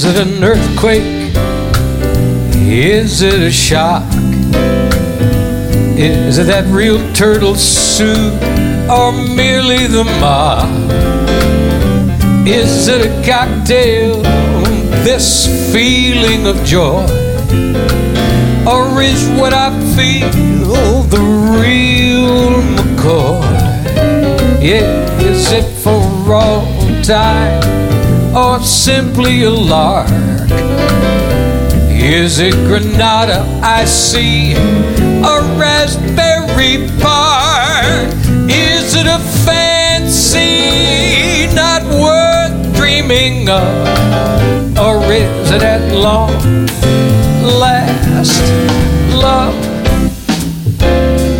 Is it an earthquake? Is it a shock? Is it that real turtle soup or merely the mob? Is it a cocktail, this feeling of joy? Or is what I feel the real McCoy? Yeah, is it for all time? Or simply a lark? Is it Granada I see, or Asbury Park? Is it a fancy not worth dreaming of, or is it at long last love?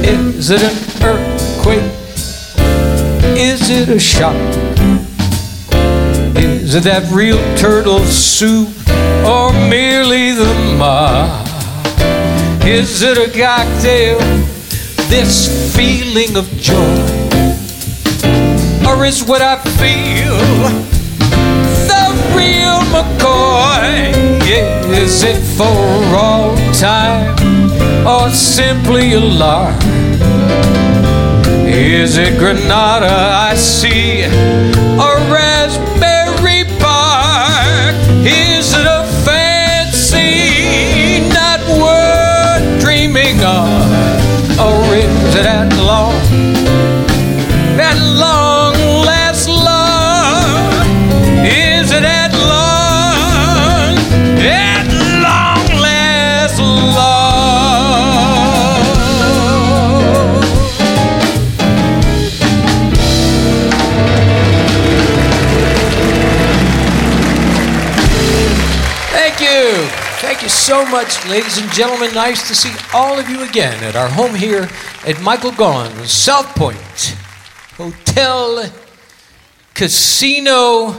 Is it an earthquake? Is it a shock? Is it that real turtle soup or merely the mob? Is it a cocktail, this feeling of joy? Or is what I feel the real McCoy? Is it for all time or simply a lark? Is it Granada I see so much, ladies and gentlemen. Nice to see all of you again at our home here at Michael Gaughan, South Point Hotel, Casino.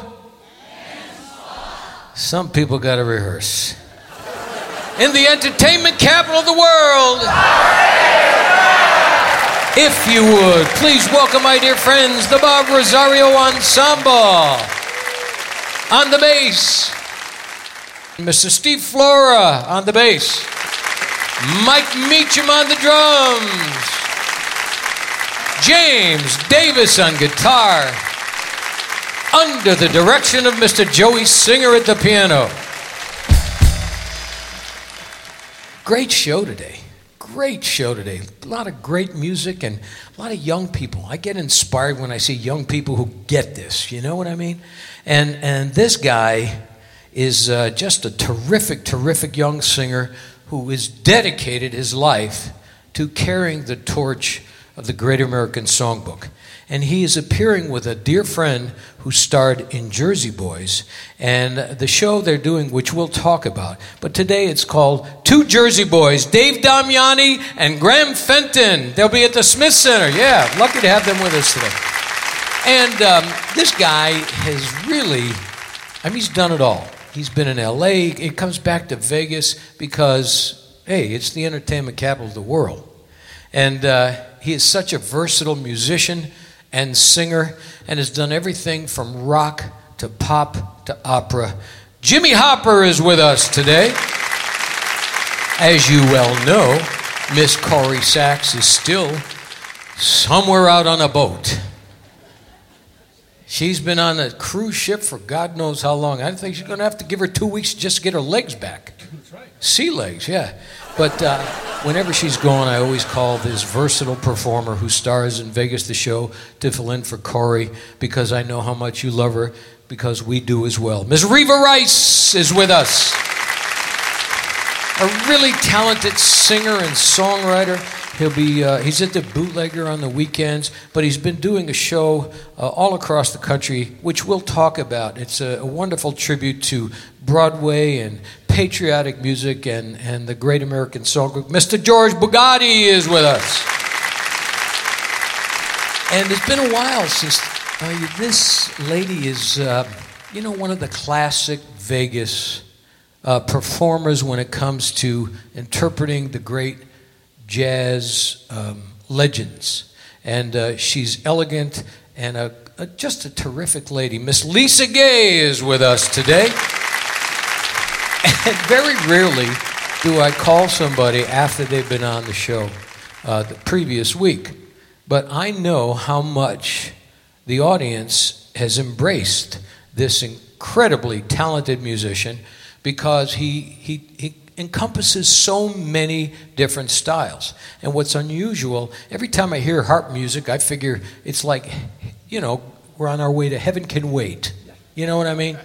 Some people got to rehearse. In the entertainment capital of the world. If you would, please welcome my dear friends, the Bob Rosario Ensemble. On the bass, Mr. Steve Flora on the bass, Mike Meacham on the drums, James Davis on guitar, under the direction of Mr. Joey Singer at the piano. Great show today. Great show today. A lot of great music and a lot of young people. I get inspired when I see young people who get this. You know what I mean? And and this guy is uh, just a terrific, terrific young singer who has dedicated his life to carrying the torch of the Great American Songbook. And he is appearing with a dear friend who starred in Jersey Boys and the show they're doing, which we'll talk about. But today it's called Two Jersey Boys Dave Damiani and Graham Fenton. They'll be at the Smith Center. Yeah, lucky to have them with us today. And um, this guy has really, I mean, he's done it all. He's been in LA. It comes back to Vegas because, hey, it's the entertainment capital of the world. And uh, he is such a versatile musician and singer and has done everything from rock to pop to opera. Jimmy Hopper is with us today. As you well know, Miss Corey Sachs is still somewhere out on a boat. She's been on a cruise ship for God knows how long. I think she's going to have to give her two weeks just to get her legs back. That's right. Sea legs, yeah. But uh, whenever she's gone, I always call this versatile performer who stars in Vegas the show to fill in for Corey because I know how much you love her because we do as well. Ms. Reva Rice is with us. a really talented singer and songwriter. He'll be uh, he's at the Bootlegger on the weekends, but he's been doing a show uh, all across the country, which we'll talk about. It's a, a, wonderful tribute to Broadway and patriotic music and, and the great American song group. Mr. George Bugatti is with us. And it's been a while since uh, this lady is, uh, you know, one of the classic Vegas uh, performers when it comes to interpreting the great jazz um, legends. And uh, she's elegant and a, a, just a terrific lady. Miss Lisa Gay is with us today. And very rarely do I call somebody after they've been on the show uh, the previous week. But I know how much the audience has embraced this incredibly talented musician because he, he, he encompasses so many different styles. And what's unusual, every time I hear harp music, I figure it's like, you know, we're on our way to heaven can wait. You know what I mean?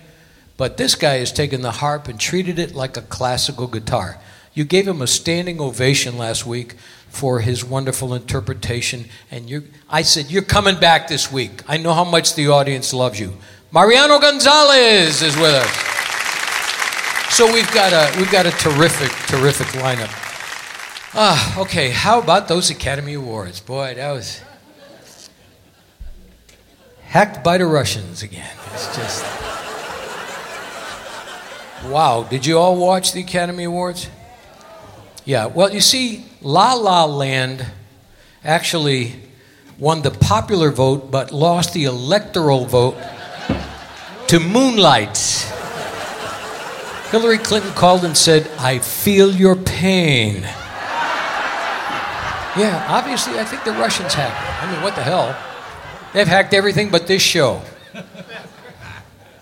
But this guy has taken the harp and treated it like a classical guitar. You gave him a standing ovation last week for his wonderful interpretation. And you, I said, You're coming back this week. I know how much the audience loves you. Mariano Gonzalez is with us. So we've got a, we've got a terrific, terrific lineup. Ah, okay, how about those Academy Awards? Boy, that was hacked by the Russians again. It's just. Wow, did you all watch the Academy Awards? Yeah, well, you see, La La Land actually won the popular vote but lost the electoral vote to Moonlight. Hillary Clinton called and said, I feel your pain. Yeah, obviously, I think the Russians hacked it. I mean, what the hell? They've hacked everything but this show.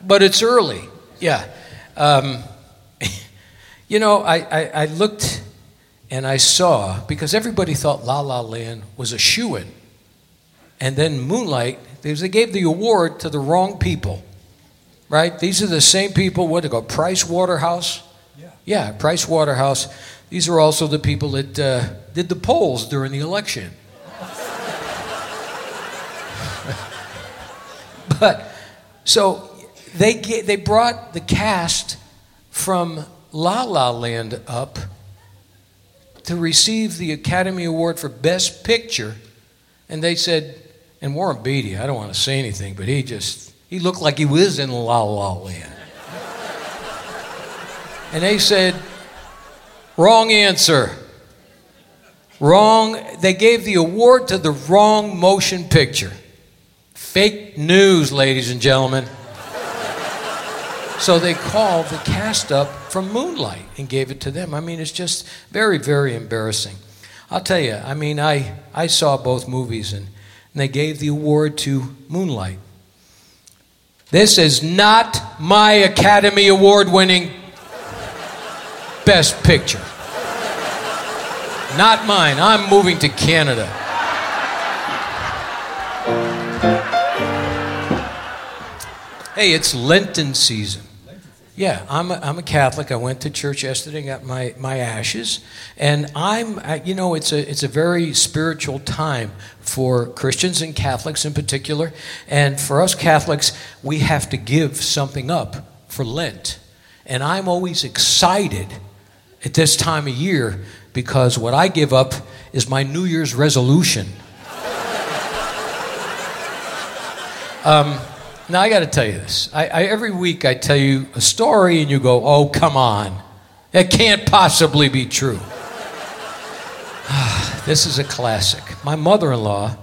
But it's early. Yeah. Um, you know, I, I, I looked and I saw, because everybody thought La La Land was a shoe in. And then Moonlight, they gave the award to the wrong people, right? These are the same people, what they go, Price Waterhouse? Yeah. Yeah, Price Waterhouse. These are also the people that uh, did the polls during the election. but, so they, they brought the cast from La La Land up to receive the Academy Award for Best Picture. And they said, and Warren Beatty, I don't want to say anything, but he just, he looked like he was in La La Land. and they said, wrong answer. Wrong, they gave the award to the wrong motion picture. Fake news, ladies and gentlemen. So they called the cast up from Moonlight and gave it to them. I mean, it's just very, very embarrassing. I'll tell you, I mean, I, I saw both movies and, and they gave the award to Moonlight. This is not my Academy Award winning Best Picture. Not mine. I'm moving to Canada. Hey, it's Lenten season. Yeah, I'm a, I'm a Catholic. I went to church yesterday, and got my, my ashes, and I'm you know it's a it's a very spiritual time for Christians and Catholics in particular, and for us Catholics, we have to give something up for Lent, and I'm always excited at this time of year because what I give up is my New Year's resolution. um, now, I got to tell you this. I, I, every week I tell you a story, and you go, oh, come on. It can't possibly be true. this is a classic. My mother in law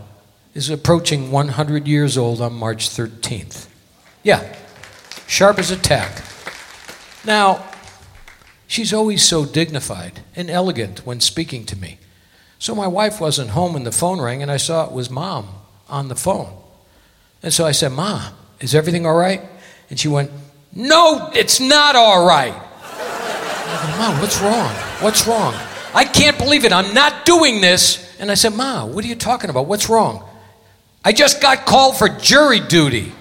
is approaching 100 years old on March 13th. Yeah, sharp as a tack. Now, she's always so dignified and elegant when speaking to me. So my wife wasn't home when the phone rang, and I saw it was mom on the phone. And so I said, Mom, is everything all right? And she went, No, it's not all right. Mom, what's wrong? What's wrong? I can't believe it. I'm not doing this. And I said, Ma, what are you talking about? What's wrong? I just got called for jury duty.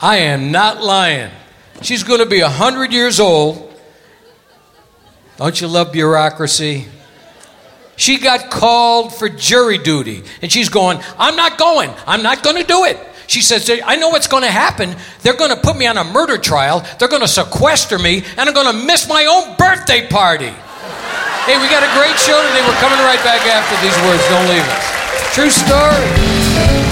I am not lying. She's going to be 100 years old. Don't you love bureaucracy? She got called for jury duty, and she's going, I'm not going. I'm not going to do it. She says, I know what's going to happen. They're going to put me on a murder trial. They're going to sequester me, and I'm going to miss my own birthday party. hey, we got a great show today. We're coming right back after these words. Don't leave us. True story.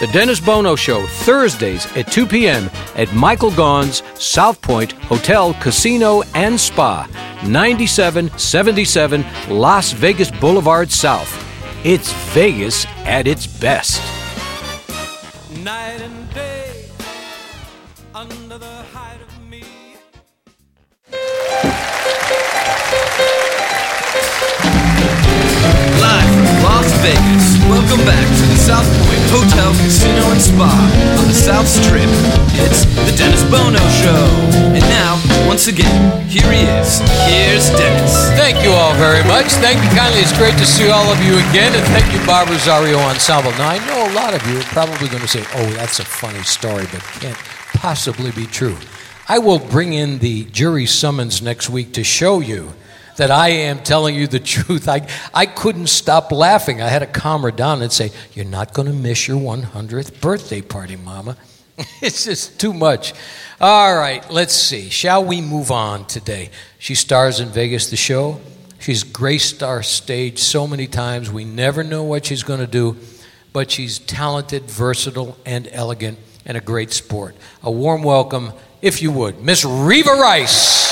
The Dennis Bono Show, Thursdays at 2 p.m. at Michael Gaughan's South Point Hotel, Casino, and Spa, 9777 Las Vegas Boulevard South. It's Vegas at its best. Night and day, under the height of me. Live from Las Vegas, welcome back to the South Point Hotel, Casino, and Spa on the South Strip. It's the Dennis Bono Show. And now, once again, here he is. Here's Dennis. Thank you all very much. Thank you kindly. It's great to see all of you again. And thank you, Bob Rosario Ensemble. Now, I know a lot of you are probably going to say, oh, that's a funny story, but can't possibly be true. I will bring in the jury summons next week to show you that I am telling you the truth. I, I couldn't stop laughing. I had to calm her down and say, You're not going to miss your 100th birthday party, Mama. it's just too much. All right, let's see. Shall we move on today? She stars in Vegas, the show. She's graced our stage so many times. We never know what she's going to do, but she's talented, versatile, and elegant, and a great sport. A warm welcome, if you would, Miss Reva Rice.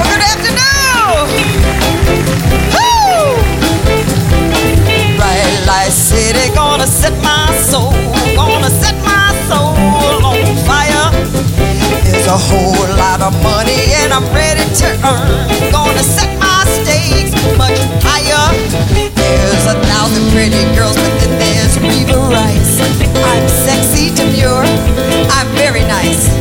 Afternoon. Woo! Bright light city, gonna set my soul, gonna set my soul on fire. There's a whole lot of money and I'm ready to earn. Gonna set my stakes much higher. There's a thousand pretty girls, Rice. I'm sexy, demure, I'm very nice.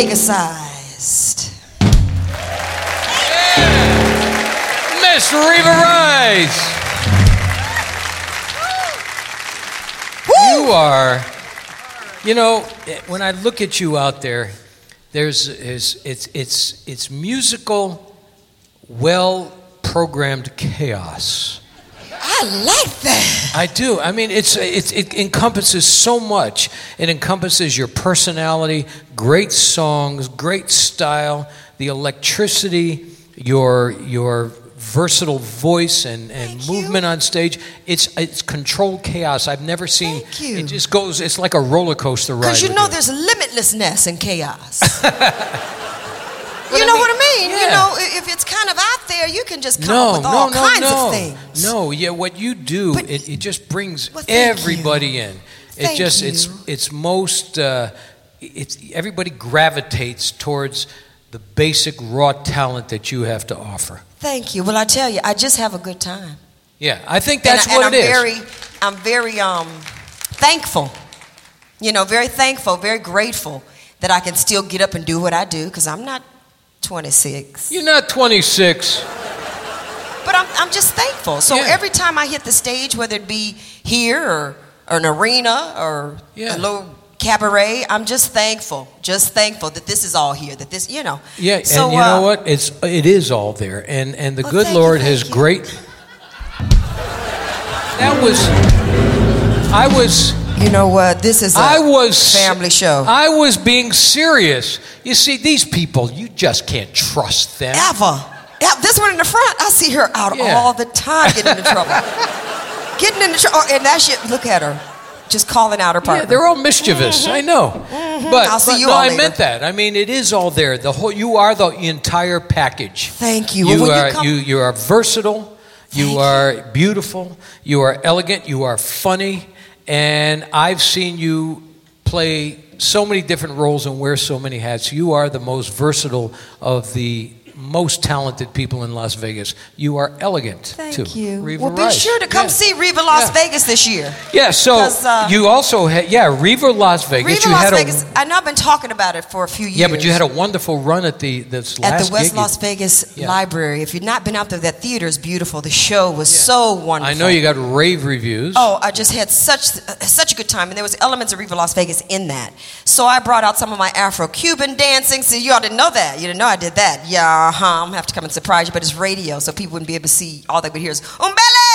megasized. Miss Reva Rice. You are, you know, when I look at you out there, there's is, it's it's it's musical, well programmed chaos. I like that. I do. I mean, it's, it's, it encompasses so much. It encompasses your personality, great songs, great style, the electricity, your, your versatile voice and, and Thank you. movement on stage. It's, it's controlled chaos. I've never seen. Thank you. It just goes. It's like a roller coaster ride. Because you know there's limitlessness in chaos. You I know mean- what I mean? You know, if it's kind of out there, you can just come no, up with no, all no, kinds no. of things. No, yeah, what you do, But- it, it just brings Well, everybody in. It Thank just you. it's it's most uh, it's everybody gravitates towards the basic raw talent that you have to offer. Thank you. Well, I tell you, I just have a good time. Yeah, I think that's and, what and it I'm is. very, I'm very um, thankful. You know, very thankful, very grateful that I can still get up and do what I do because I'm not 26. You're not 26. But I'm, I'm just thankful. So Yeah. every time I hit the stage, whether it be here or, or an arena or Yeah. a little cabaret, I'm just thankful. Just thankful that this is all here. That this, you know. Yeah, So, and you know uh, what? It's it is all there, and and the Well, good thank you, Lord has you. great. That was, I was. You know what? This is a I was family show. I was being serious. You see, these people, you just can't trust them. Ever. Yeah, this one in the front, I see her out Yeah. all the time getting into trouble. getting into trouble. And that shit, look at her. Just calling out her partner. Yeah, they're all mischievous. I know, but, Mm-hmm. I'll see but you no, I later. meant that. I mean, it is all there. The whole you are the entire package. Thank you. You Well, when you are come- you you are versatile. You Thank are beautiful. You are elegant. You are funny, and I've seen you play so many different roles and wear so many hats. You are the most versatile of the most talented people in Las Vegas. You are elegant Thank too. you. Reva well, be sure to come Yeah. see Reva Las Yeah. Vegas this year. Yeah, So uh, you also had yeah Reva Las Vegas. Reva you Las had Vegas, a I know I've not been talking about it for a few years. yeah, but you had a wonderful run at the this at the West. Las Vegas Yeah. Library. If you've not been out there, that theater is beautiful. The show was so wonderful. I know you got rave reviews. Oh, I just had such such a good time, and there was elements of Riva Las Vegas in that. So I brought out some of my Afro-Cuban dancing. So you all didn't know that. You didn't know I did that. Yeah, uh-huh. I'm gonna have to come and surprise you, but it's radio, so people wouldn't be able to see. All they would hear is umbele.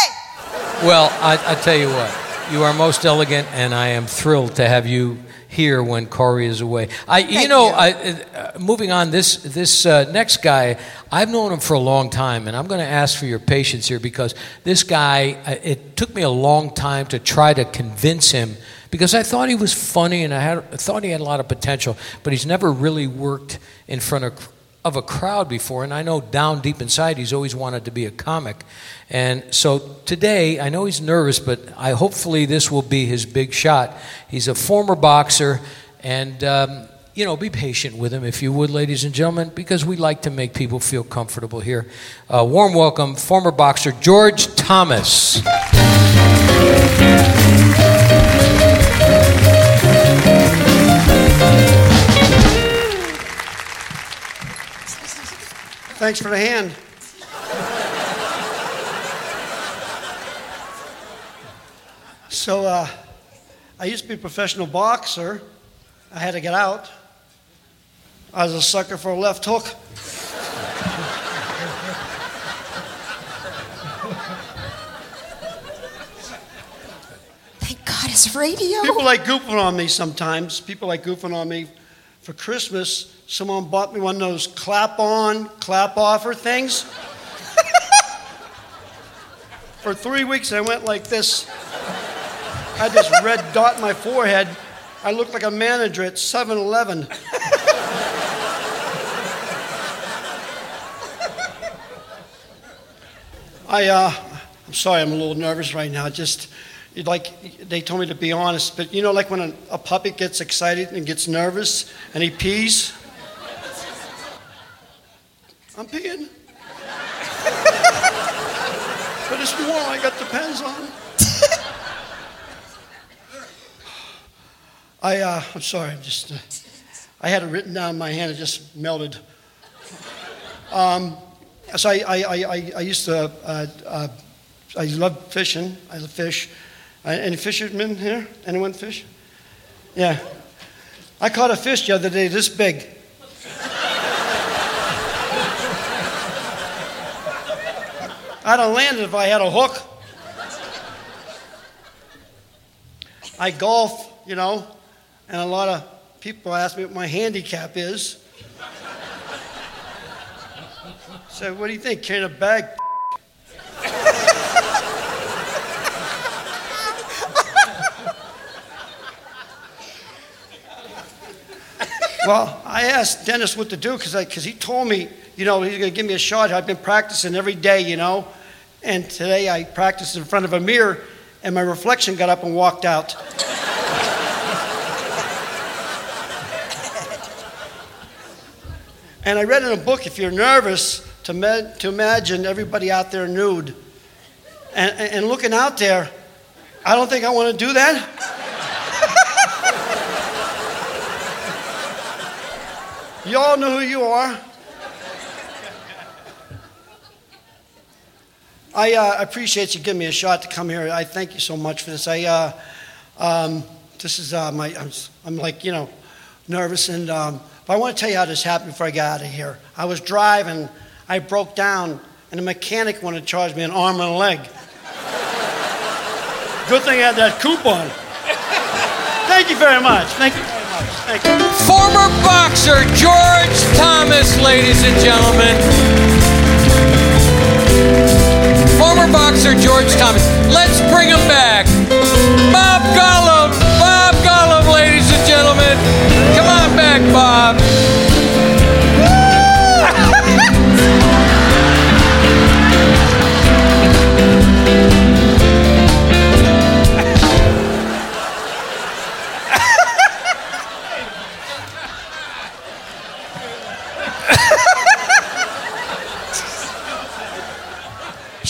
Well, I, I tell you what, you are most elegant, and I am thrilled to have you here when Corey is away. I, you know, you. I, uh, moving on, this this uh, next guy, I've known him for a long time, and I'm going to ask for your patience here because this guy, uh, it took me a long time to try to convince him because I thought he was funny and I had I thought he had a lot of potential, but he's never really worked in front of of a crowd before, and I know down deep inside he's always wanted to be a comic. And so today, I know he's nervous, but I hopefully this will be his big shot. He's a former boxer, and um, you know, be patient with him if you would, ladies and gentlemen, because we like to make people feel comfortable here. Uh, warm welcome, former boxer George Thomas. Thanks for the hand. So, uh, I used to be a professional boxer. I had to get out. I was a sucker for a left hook. Thank God it's radio. People like goofing on me sometimes. People like goofing on me. For Christmas, someone bought me one of those clap on, clap offer things. For three weeks, I went like this. I had this red dot in my forehead. I looked like a manager at 7 Eleven. I, uh, I'm sorry, I'm a little nervous right now. Just, like, they told me to be honest, but you know, like when a, a puppy gets excited and gets nervous and he pees? I'm peeing. but it's warm, I got the pants on. I, uh, I'm sorry, I'm just, uh, I had it written down in my hand, it just melted. Um, so I, I, I, I- I used to, uh, uh, I love fishing. I love fish. Uh, any fishermen here? Anyone fish? Yeah. I caught a fish the other day this big. I'd have landed if I had a hook. I golf, you know, and a lot of people ask me what my handicap is. So, what do you think? Carrying a bag? well, I asked Dennis what to do because he told me, you know, he's going to give me a shot. I've been practicing every day, you know, and today I practiced in front of a mirror, and my reflection got up and walked out. And I read in a book if you're nervous to, to imagine everybody out there nude and, and, looking out there, I don't think I want to do that. you all know who you are. I uh, appreciate you giving me a shot to come here. I thank you so much for this. I, uh, um, this is uh, my, I'm, I'm like, you know, nervous. And um, but I want to tell you how this happened before I got out of here. I was driving, I broke down, and the mechanic wanted to charge me an arm and a leg. Good thing I had that coupon. Thank you very much. Thank you very much. Thank you. Former boxer George Thomas, ladies and gentlemen. Former boxer George Thomas. Let's bring him back. Bob Golob. Bob Golob, ladies and gentlemen. Come on back, Bob.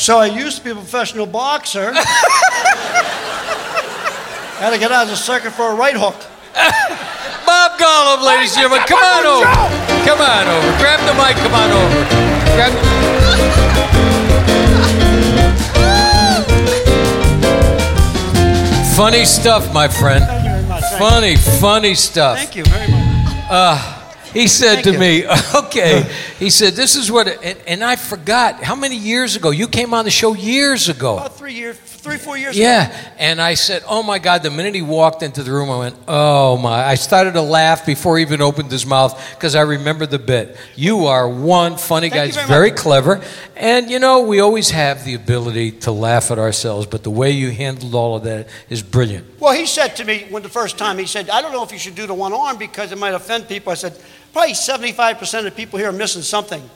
So I used to be a professional boxer. Had to get out of the circuit for a right hook. Bob Golob, ladies and gentlemen. Come on over. Come on over. Grab the mic. Come on over. Grab. Funny stuff, my friend. Thank you very much. Funny, funny stuff. Thank you very much. Ah. He said Thank to you. me, okay, he said, this is what, and, and I forgot, how many years ago? You came on the show years ago. About three years, three, four years ago. Yeah, and I said, "Oh my God!" The minute he walked into the room, I went, "Oh my!" I started to laugh before he even opened his mouth because I remember the bit. You are one funny guy, you He's very very clever, and you know we always have the ability to laugh at ourselves, but the way you handled all of that is brilliant. Well, he said to me when the first time, he said, I don't know if you should do the one arm because it might offend people. I said, probably 75% of people here are missing something.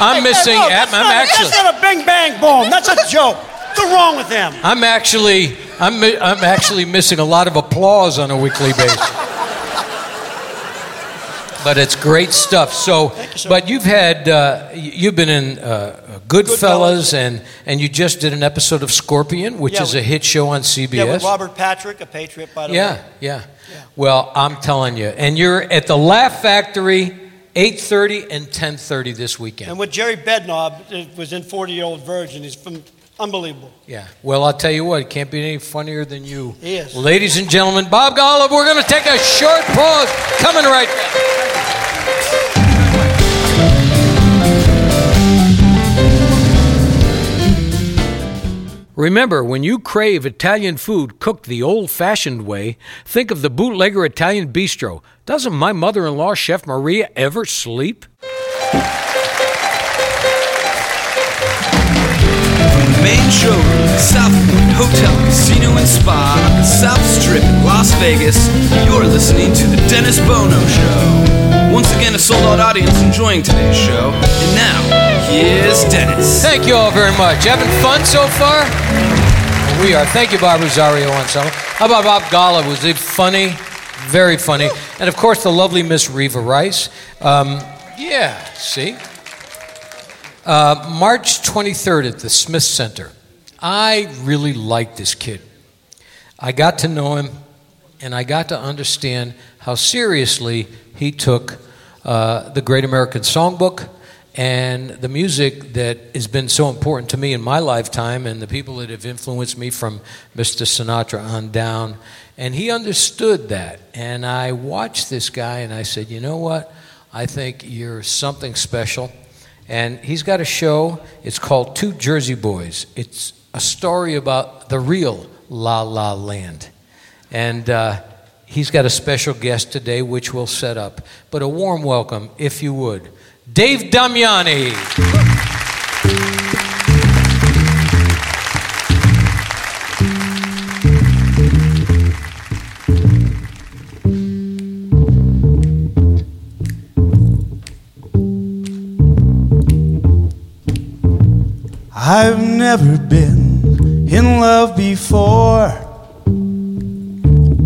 I'm missing. Hey, no, I'm not, actually. that's not a bing bang boom. That's a joke. What's wrong with them? I'm actually. I'm. I'm actually missing a lot of applause on a weekly basis. But it's great stuff. So, you, but you've had uh, you've been in uh, Goodfellas, Goodfellas. and and you just did an episode of Scorpion, which Yeah, is with- a hit show on CBS. Yeah, with Robert Patrick, a patriot, by the yeah, way. yeah. Yeah. Well, I'm telling you, and you're at the Laugh Factory, 8:30 and 10:30 this weekend. And with Jerry Bednob, it was in 40 Year Old Virgin. He's from unbelievable. Yeah. Well, I'll tell you what, it can't be any funnier than you. He is. Ladies and gentlemen, Bob Golob, we're going to take a short pause. Coming right Remember, when you crave Italian food cooked the old fashioned way, think of the bootlegger Italian bistro. Doesn't my mother in law, Chef Maria, ever sleep? From the main showroom at South Hotel, Casino and Spa on the South Strip in Las Vegas, you're listening to The Dennis Bono Show. Once again, a sold out audience enjoying today's show. And now, here's Dennis. Thank you all very much. Having fun so far? We are. Thank you, Bob Rosario Ensemble. How about Bob Gala? Was it funny? Very funny. And of course, the lovely Miss Reva Rice. Um, yeah, see? Uh, March 23rd at the Smith Center. I really like this kid. I got to know him and I got to understand how seriously he took uh, the Great American Songbook and the music that has been so important to me in my lifetime and the people that have influenced me from Mr. Sinatra on down. And he understood that. And I watched this guy and I said, you know what? I think you're something special. And he's got a show. It's called Two Jersey Boys. It's a story about the real La La Land. And uh, he's got a special guest today, which we'll set up. But a warm welcome, if you would. Dave Damiani. I've never been in love before.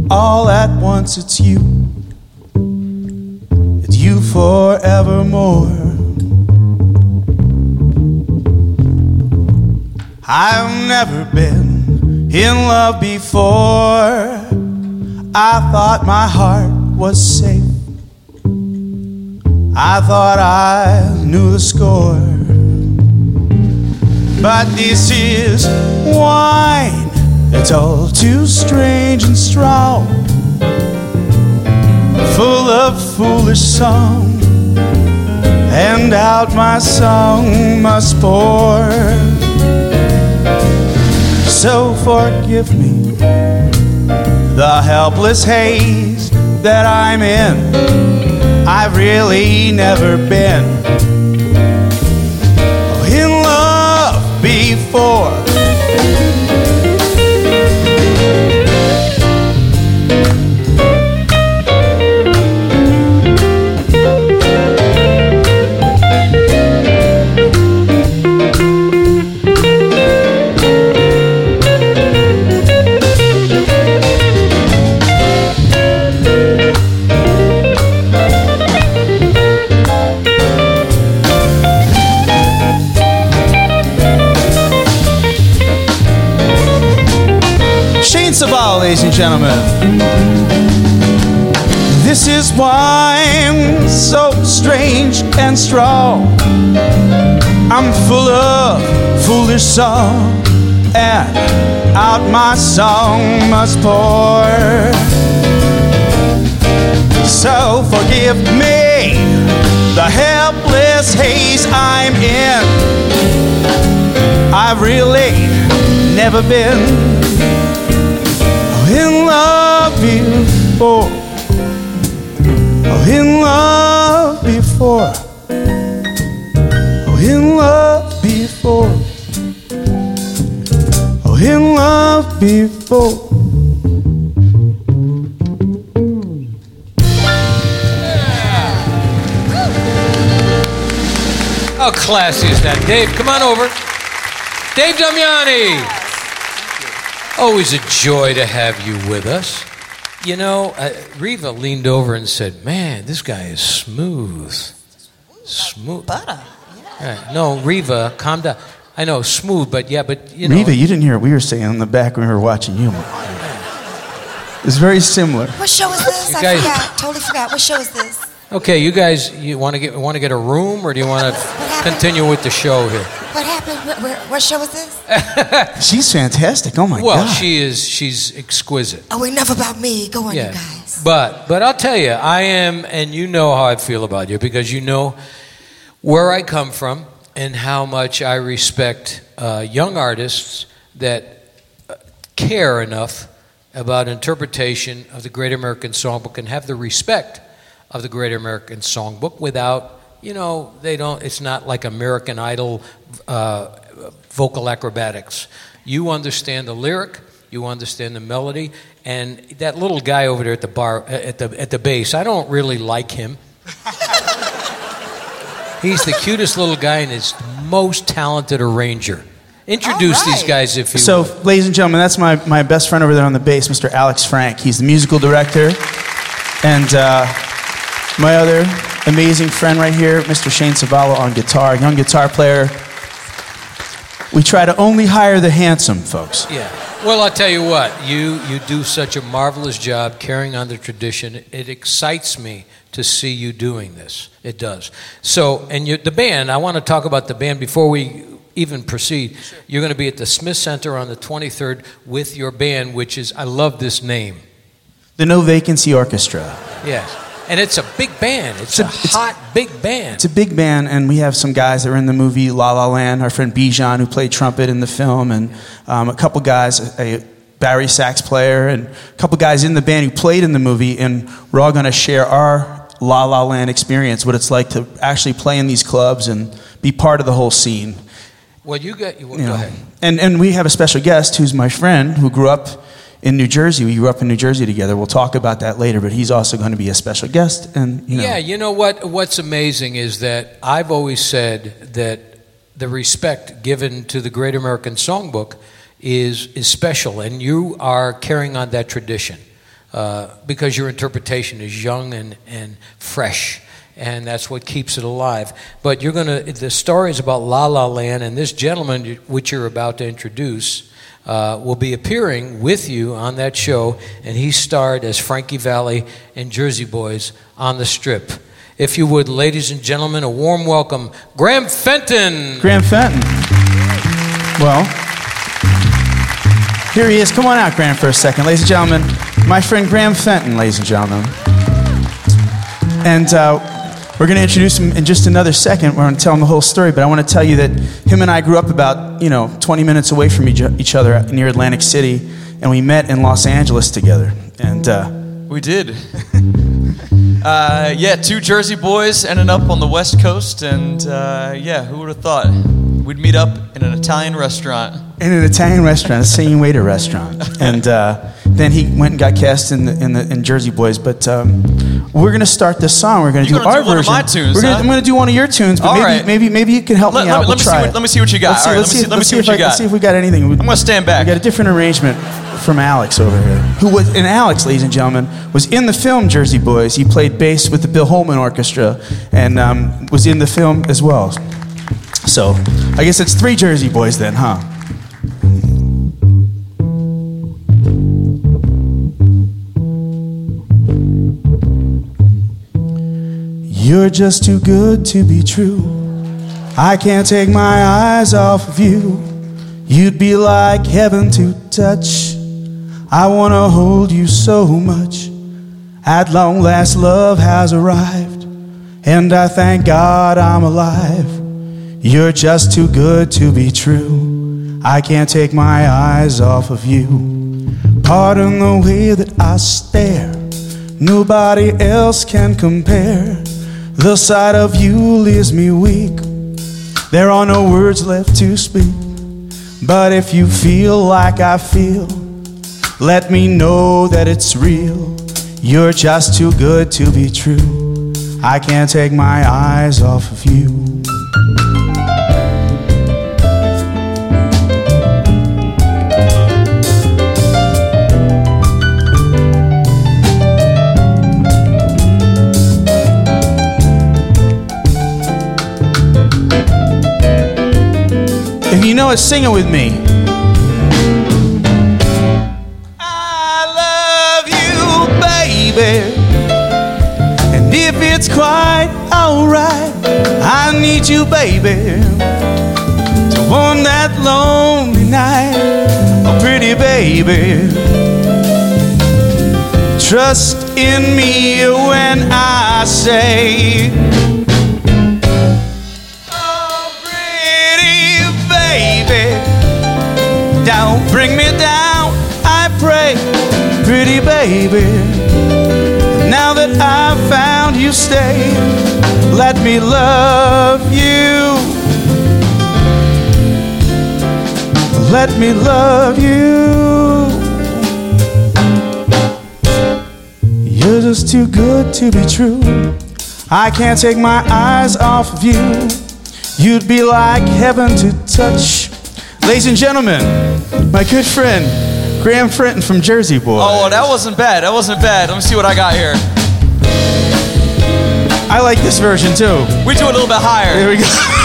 All at once it's you. It's you forevermore. I've never been in love before. I thought my heart was safe. I thought I knew the score. But this is wine. It's all too strange and strong. Full of foolish song. And out my song must pour. So forgive me the helpless haze that I'm in. I've really never been in love before. Gentlemen. This is why I'm so strange and strong. I'm full of foolish song, and out my song must pour. So forgive me the helpless haze I'm in. I've really never been in love before. Oh, in love before. Oh, in love before. Oh, in love before. How classy is that? Dave, come on over. Dave Damiani. Always a joy to have you with us. You know, uh, Riva leaned over and said, Man, this guy is smooth. Smooth. Butter. Right. No, Riva, calm down. I know, smooth, but yeah, but you know. Reva, you didn't hear what we were saying in the back when we were watching you. It's very similar. What show is this? You I guys- forgot. Totally forgot. What show is this? Okay, you guys, you want to get want to get a room, or do you want to continue with the show here? What happened? What, where, what show was this? She's fantastic. Oh my Well, God. she is. She's exquisite. Oh, enough about me. Go on, you guys. But but I'll tell you, I am, and you know how I feel about you because you know where I come from and how much I respect uh, young artists that uh, care enough about interpretation of the Great American Songbook and have the respect of the Great American Songbook without, you know, they don't. It's not like American Idol uh, vocal acrobatics. You understand the lyric, you understand the melody, and that little guy over there at the bar at the at the bass. I don't really like him. He's the cutest little guy and his most talented arranger. Introduce All these guys if you So, will. ladies and gentlemen, that's my, my best friend over there on the bass, Mr. Alex Frank. He's the musical director. And uh, my other amazing friend right here, Mr. Shane Savala on guitar, young guitar player. We try to only hire the handsome folks. Yeah. Well, I'll tell you what, you, you do such a marvelous job carrying on the tradition. It excites me to see you doing this. It does. So, and you, the band, I want to talk about the band before we even proceed. Sure. You're going to be at the Smith Center on the 23rd with your band, which is, I love this name. The No Vacancy Orchestra. Yes. And it's a big band. It's, a, it's- hot, big band. It's a big band, and we have some guys that were in the movie La La Land. Our friend Bijan, who played trumpet in the film, and um, a couple guys, a bari sax player, and a couple guys in the band who played in the movie. And we're all going to share our La La Land experience, what it's like to actually play in these clubs and be part of the whole scene. well, you got, you, you go know. ahead. And, and we have a special guest who's my friend who grew up in New Jersey. We grew up in New Jersey together. We'll talk about that later, but he's also going to be a special guest. And, you know, Yeah, you know what? What's amazing is that I've always said that the respect given to the Great American Songbook is is special, and you are carrying on that tradition uh, because your interpretation is young and and fresh. And that's what keeps it alive. But you're gonna. The story is about La La Land, and this gentleman, which you're about to introduce, uh, will be appearing with you on that show, and he starred as Frankie Valli and Jersey Boys on the Strip. If you would, ladies and gentlemen, a warm welcome, Graham Fenton. Graham Fenton. Well, here he is. Come on out, Graham, for a second. Ladies and gentlemen, my friend Graham Fenton, ladies and gentlemen. And uh, we're going to introduce him in just another second. We're going to tell him the whole story, but I want to tell you that him and I grew up about, you know, 20 minutes away from each, other near Atlantic City, and we met in Los Angeles together. And uh, We did. uh, yeah, two Jersey boys ended up on the West Coast, and uh, yeah, who would have thought we'd meet up in an Italian restaurant? in an Italian restaurant, a singing waiter restaurant, and uh, then he went and got cast in the in the in Jersey Boys. But um, we're gonna start this song. We're gonna You're do gonna our do one of version. my tunes, We're gonna, huh? I'm gonna do one of your tunes, but All maybe right. maybe maybe you can help Let- me let out. me- we'll let me see try what- it. let me see what you got. Let's see, All right, let's let me see, let me see if what you I- got. Let's see if we got anything. I'm gonna stand back. We got a different arrangement from Alex over here, who was and Alex, ladies and gentlemen, was in the film Jersey Boys. He played bass with the Bill Holman Orchestra and um, was in the film as well. So I guess it's three Jersey Boys then, huh? You're just too good to be true. I can't take my eyes off of you. You'd be like heaven to touch. I want to hold you so much. At long last, love has arrived, and I thank God I'm alive. You're just too good to be true. I can't take my eyes off of you. Pardon the way that I stare. Nobody else can compare. The sight of you leaves me weak. There are no words left to speak. But if you feel like I feel, let me know that it's real. You're just too good to be true. I can't take my eyes off of you. Know it, sing it with me. I love you, baby. And if it's quite alright, I need you, baby, to warm that lonely night. Oh, pretty baby. Trust in me when I say, pretty baby. Now that I've found you, stay. Let me love you. Let me love you. You're just too good to be true. I can't take my eyes off of you. You'd be like heaven to touch. Ladies and gentlemen, my good friend, Graham Fenton from Jersey Boy. Oh, that wasn't bad. That wasn't bad. Let me see what I got here. I like this version too. We do a little bit higher. There we go.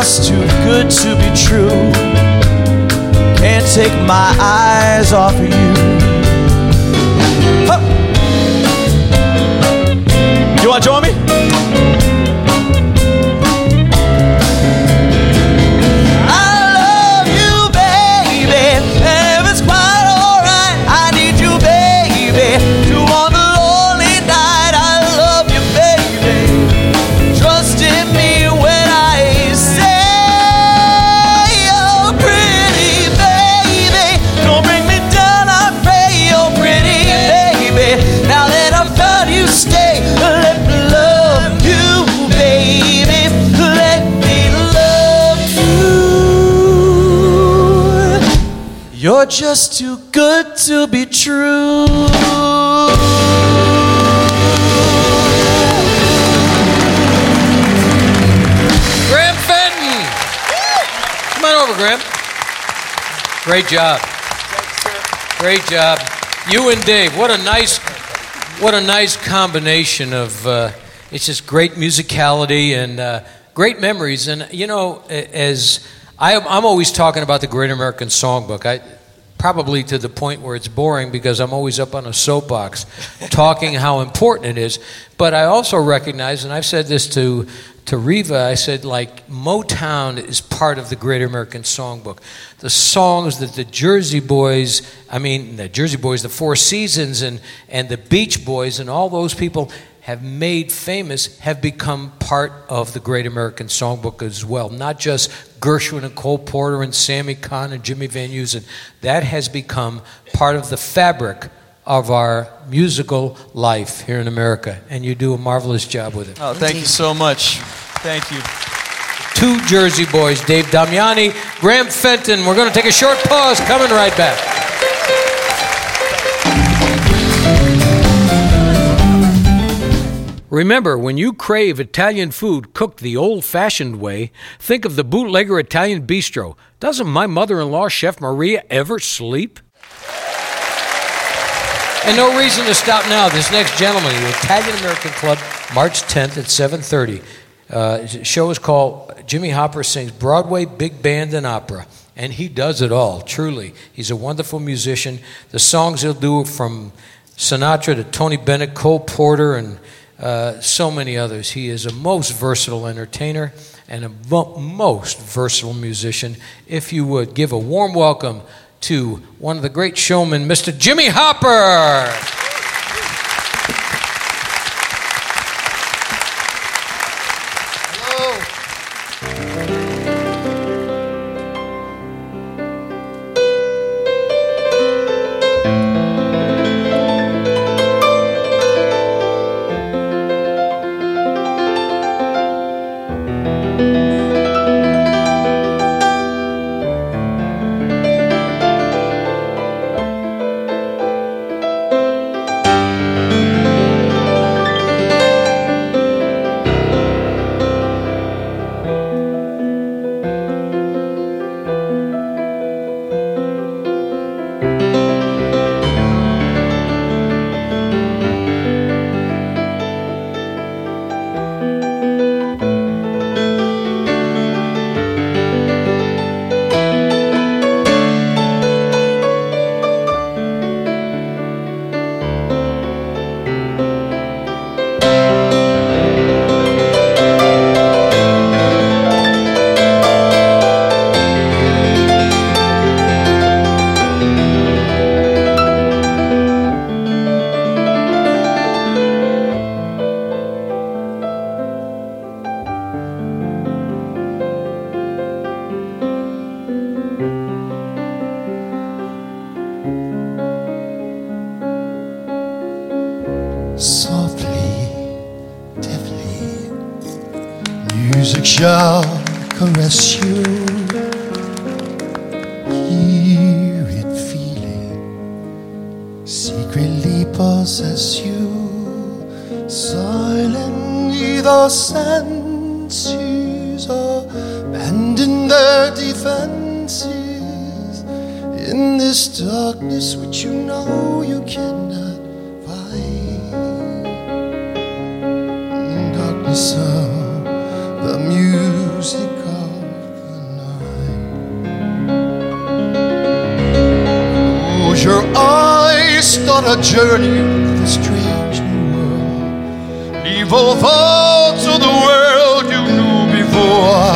just too good to be true. Can't take my eyes off of you. Huh. You wanna join me? Just too good to be true. Graham Fenton. Come on over, Graham. Great job. Great job. You and Dave. What a nice, what a nice combination of. Uh, it's just great musicality and uh, great memories. And you know, as I, I'm always talking about the Great American Songbook. I probably to the point where it's boring because I'm always up on a soapbox talking how important it is. But I also recognize, and I've said this to to Riva, I said, like, Motown is part of the Great American Songbook. The songs that the Jersey Boys, I mean, the Jersey Boys, the Four Seasons, and, and the Beach Boys, and all those people have made famous have become part of the Great American Songbook as well. Not just Gershwin and Cole Porter and Sammy Cahn and Jimmy Van Heusen. That has become part of the fabric of our musical life here in America. And you do a marvelous job with it. Oh, thank you so much. Thank you. two Jersey boys, Dave Damiani, Graham Fenton. We're going to take a short pause, coming right back. Remember, when you crave Italian food cooked the old fashioned way, think of the Bootlegger Italian Bistro. Doesn't my mother in law, Chef Maria, ever sleep? And no reason to stop now. This next gentleman, the Italian American Club, March 10th at 7:30. Uh, show is called Jimmy Hopper sings Broadway, big band, and opera, and he does it all. Truly, he's a wonderful musician. The songs he'll do from Sinatra to Tony Bennett, Cole Porter, and uh, so many others. He is a most versatile entertainer and a mo- most versatile musician. If you would give a warm welcome to one of the great showmen, Mr. Jimmy Hopper. Journey into the strange new world. Leave all thoughts of the world you knew before.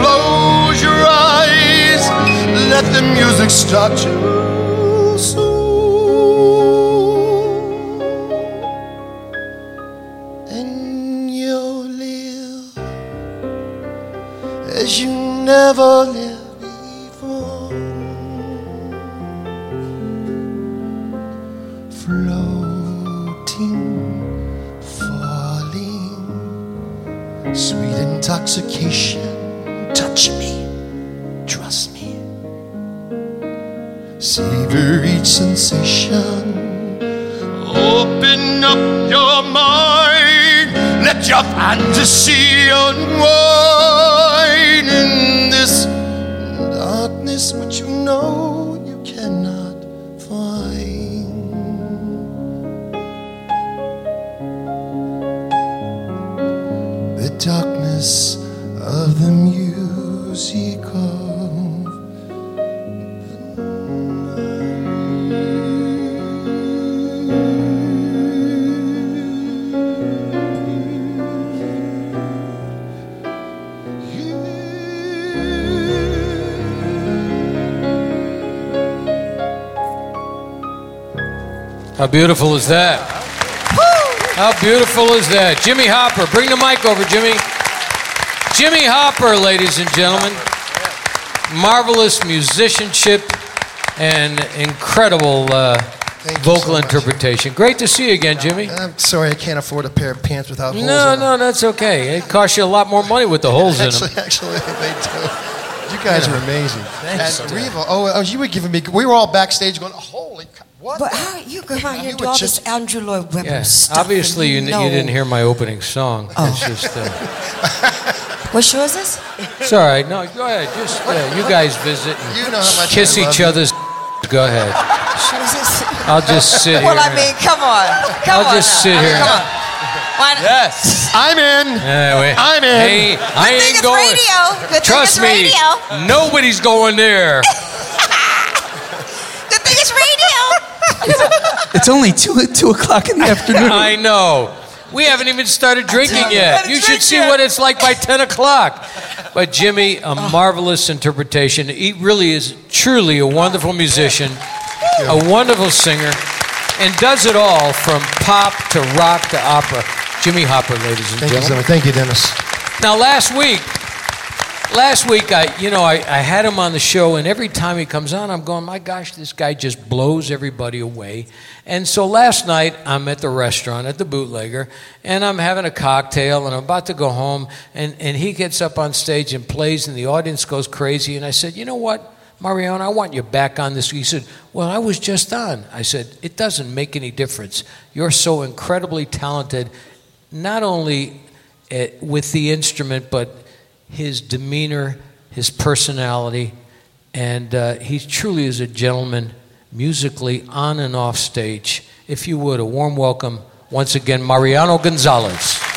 Close your eyes, let the music start you soon. And you'll live as you never lived mind. Let your fantasy unwind beautiful is that? How beautiful is that? Jimmy Hopper, bring the mic over, Jimmy. Jimmy Hopper, ladies and gentlemen. Marvelous musicianship and incredible uh, vocal so interpretation. Great to see you again, Jimmy. I'm sorry I can't afford a pair of pants without holes No, no, that's okay. It costs you a lot more money with the holes in them. Actually, actually, they do. You guys are amazing. Thanks. And Riva, oh, oh, you were giving me. We were all backstage going, "Holy, cow, what?" But how are you go around here You and do were all just- this Andrew Lloyd Webber Yeah, stuff? obviously you, and you, didn't hear my opening song. Oh. It's just, uh, What show is this? it's all right. No, go ahead. Just uh, you guys visit and You know how much kiss I love each you. other's. Go ahead. Show? I'll just sit here. Well, I mean, come on, come on, I'll on. just now. sit I mean, here. Come on. Why not? Yes. I'm in. Anyway, I'm in. Hey, I Good thing ain't it's going. radio. Good Trust thing me, it's radio. nobody's going there. Good thing it's radio. It's only two, two o'clock in the afternoon. I know. We haven't even started drinking yet. You should see what it's like by 10 o'clock. But Jimmy, a marvelous interpretation. He really is truly a wonderful musician, a wonderful singer, and does it all from pop to rock to opera. Jimmy Hopper, ladies and Thank gentlemen. much. Thank you, Dennis. Now, last week, last week, I, you know, I, I had him on the show, and every time he comes on, I'm going, my gosh, this guy just blows everybody away. And so last night, I'm at the restaurant at the Bootlegger, and I'm having a cocktail, and I'm about to go home, and, and he gets up on stage and plays, and the audience goes crazy. And I said, you know what? Mariano, I want you back on this. He said, Well, I was just on. I said, It doesn't make any difference. You're so incredibly talented, not only uh, with the instrument, but his demeanor, his personality, and uh, he truly is a gentleman musically on and off stage. If you would, a warm welcome once again, Mariano Gonzalez.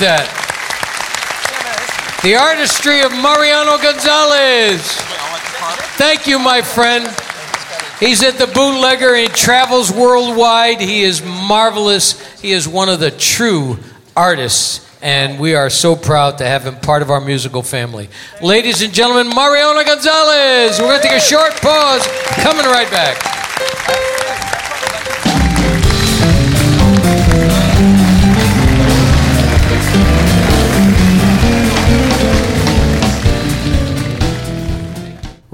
That. The artistry of Mariano Gonzalez. Thank you, my friend. He's at the bootlegger and he travels worldwide. He is marvelous. He is one of the true artists, and we are so proud to have him part of our musical family. Ladies and gentlemen, Mariano Gonzalez. We're going to take a short pause. Coming right back.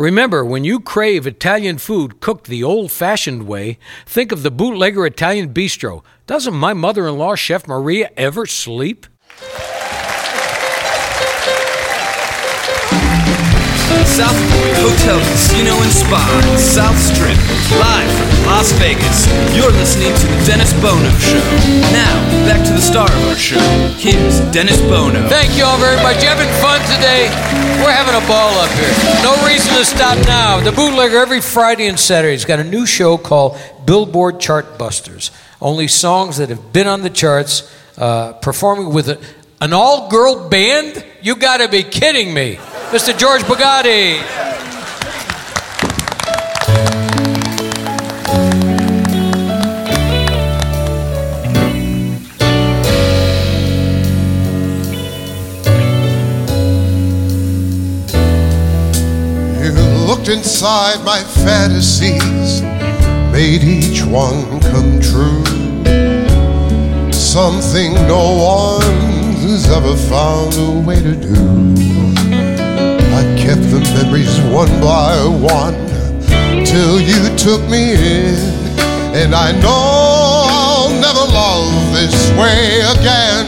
Remember, when you crave Italian food cooked the old fashioned way, think of the Bootlegger Italian Bistro. Doesn't my mother in law, Chef Maria, ever sleep? South Point Hotel, Casino, and Spa, South Strip, live from Las Vegas. You're listening to The Dennis Bono Show. Now, back to the star of our show. Here's Dennis Bono. Thank you all very much. You having fun today? We're having a ball up here. No reason to stop now. The Bootlegger every Friday and Saturday has got a new show called Billboard Chart Busters. Only songs that have been on the charts, uh, performing with a, an all girl band? You gotta be kidding me. Mr. George Bugatti. You looked inside my fantasies, made each one come true. Something no one's ever found a way to do. I kept the memories one by one till you took me in, and I know I'll never love this way again.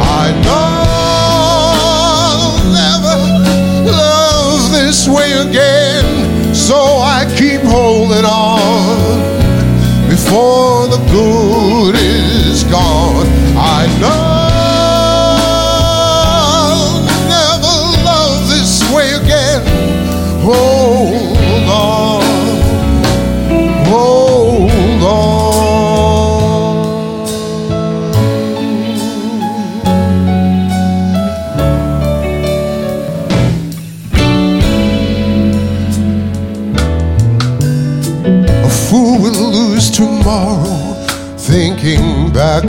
I know I'll never love this way again. So I keep holding on before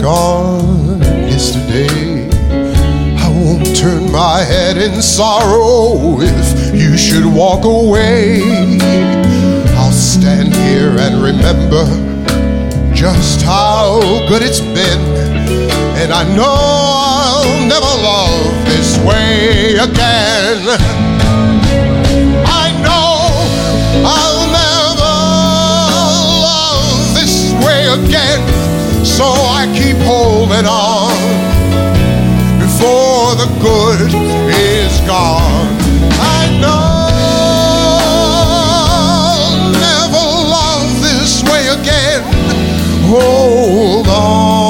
on yesterday. I won't turn my head in sorrow if you should walk away. I'll stand here and remember just how good it's been. And I know I'll never love this way again. I know I'll never love this way again. So I keep holding on before the good is gone. I know I'll never love this way again. Hold on,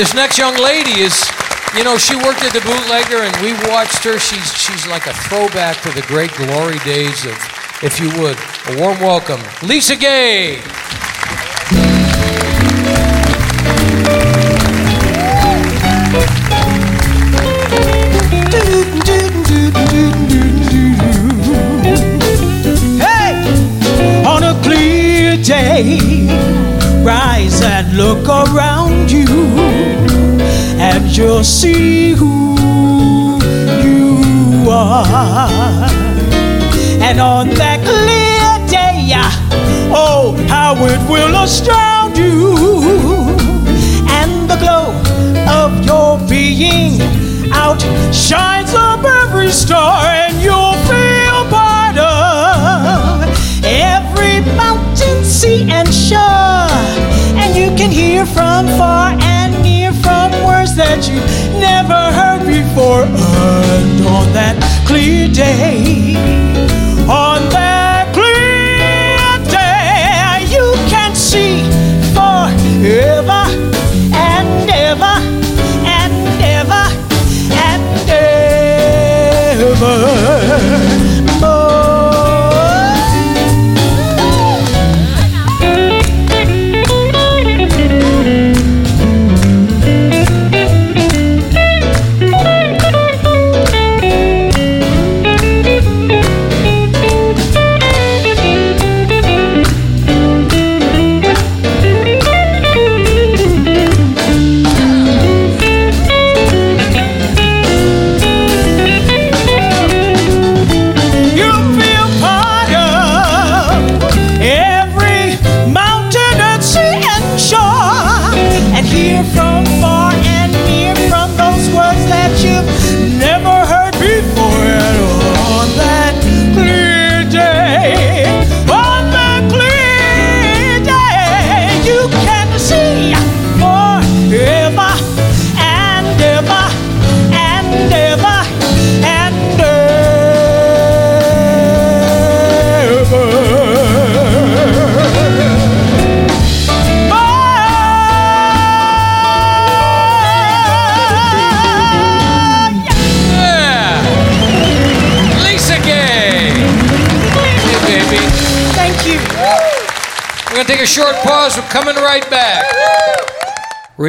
This next young lady is, you know, she worked at the bootlegger and we watched her. She's, she's like a throwback to the great glory days of, if you would, a warm welcome, Lisa Gay. Hey, on a clear day, rise and look around you, and you'll see who you are. And on that clear day, oh, how it will astound you. And the glow of your being outshines up every star, and you'll feel part of every mountain, sea, and shore. And you can hear from far words that you never heard before. And on that clear day, on that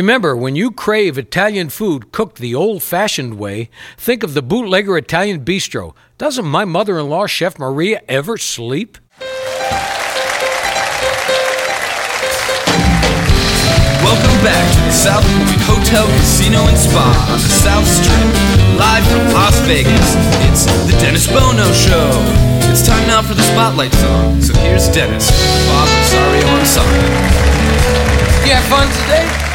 Remember, when you crave Italian food cooked the old fashioned way, think of the Bootlegger Italian Bistro. Doesn't my mother in law, Chef Maria, ever sleep? Welcome back to the South Point Hotel, Casino, and Spa on the South Strip. Live from Las Vegas, it's the Dennis Bono Show. It's time now for the Spotlight song. So here's Dennis, Bob Rosario Ensemble. You have fun today?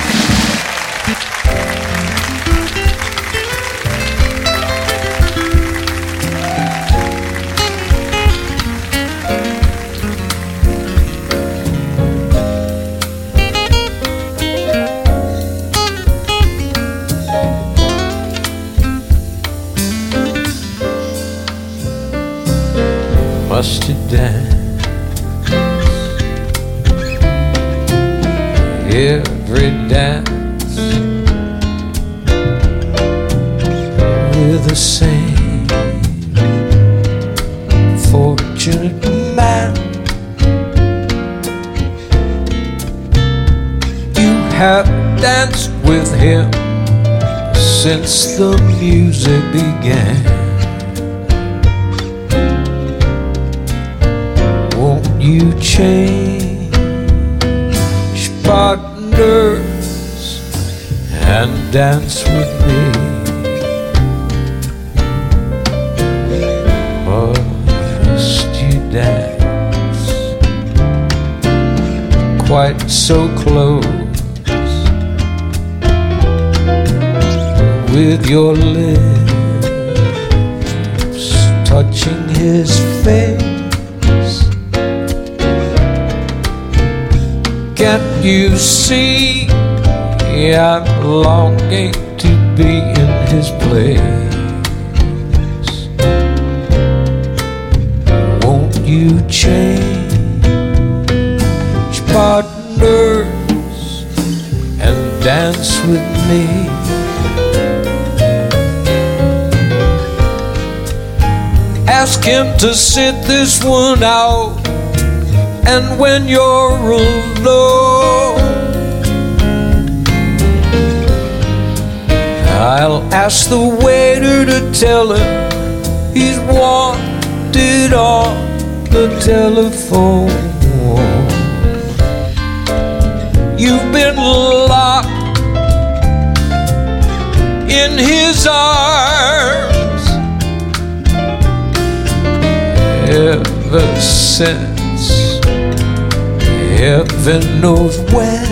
And when you're alone, I'll ask the waiter to tell him he's wanted on the telephone. You've been locked in his arms ever since heaven knows when.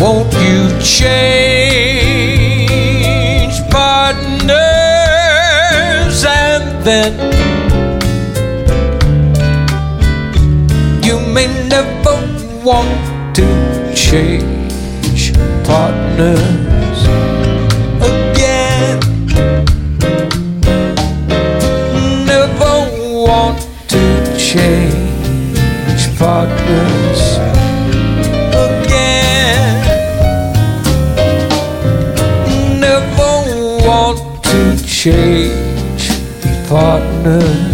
Won't you change partners and then you may never want to change partners change partners again. Never want to change partners.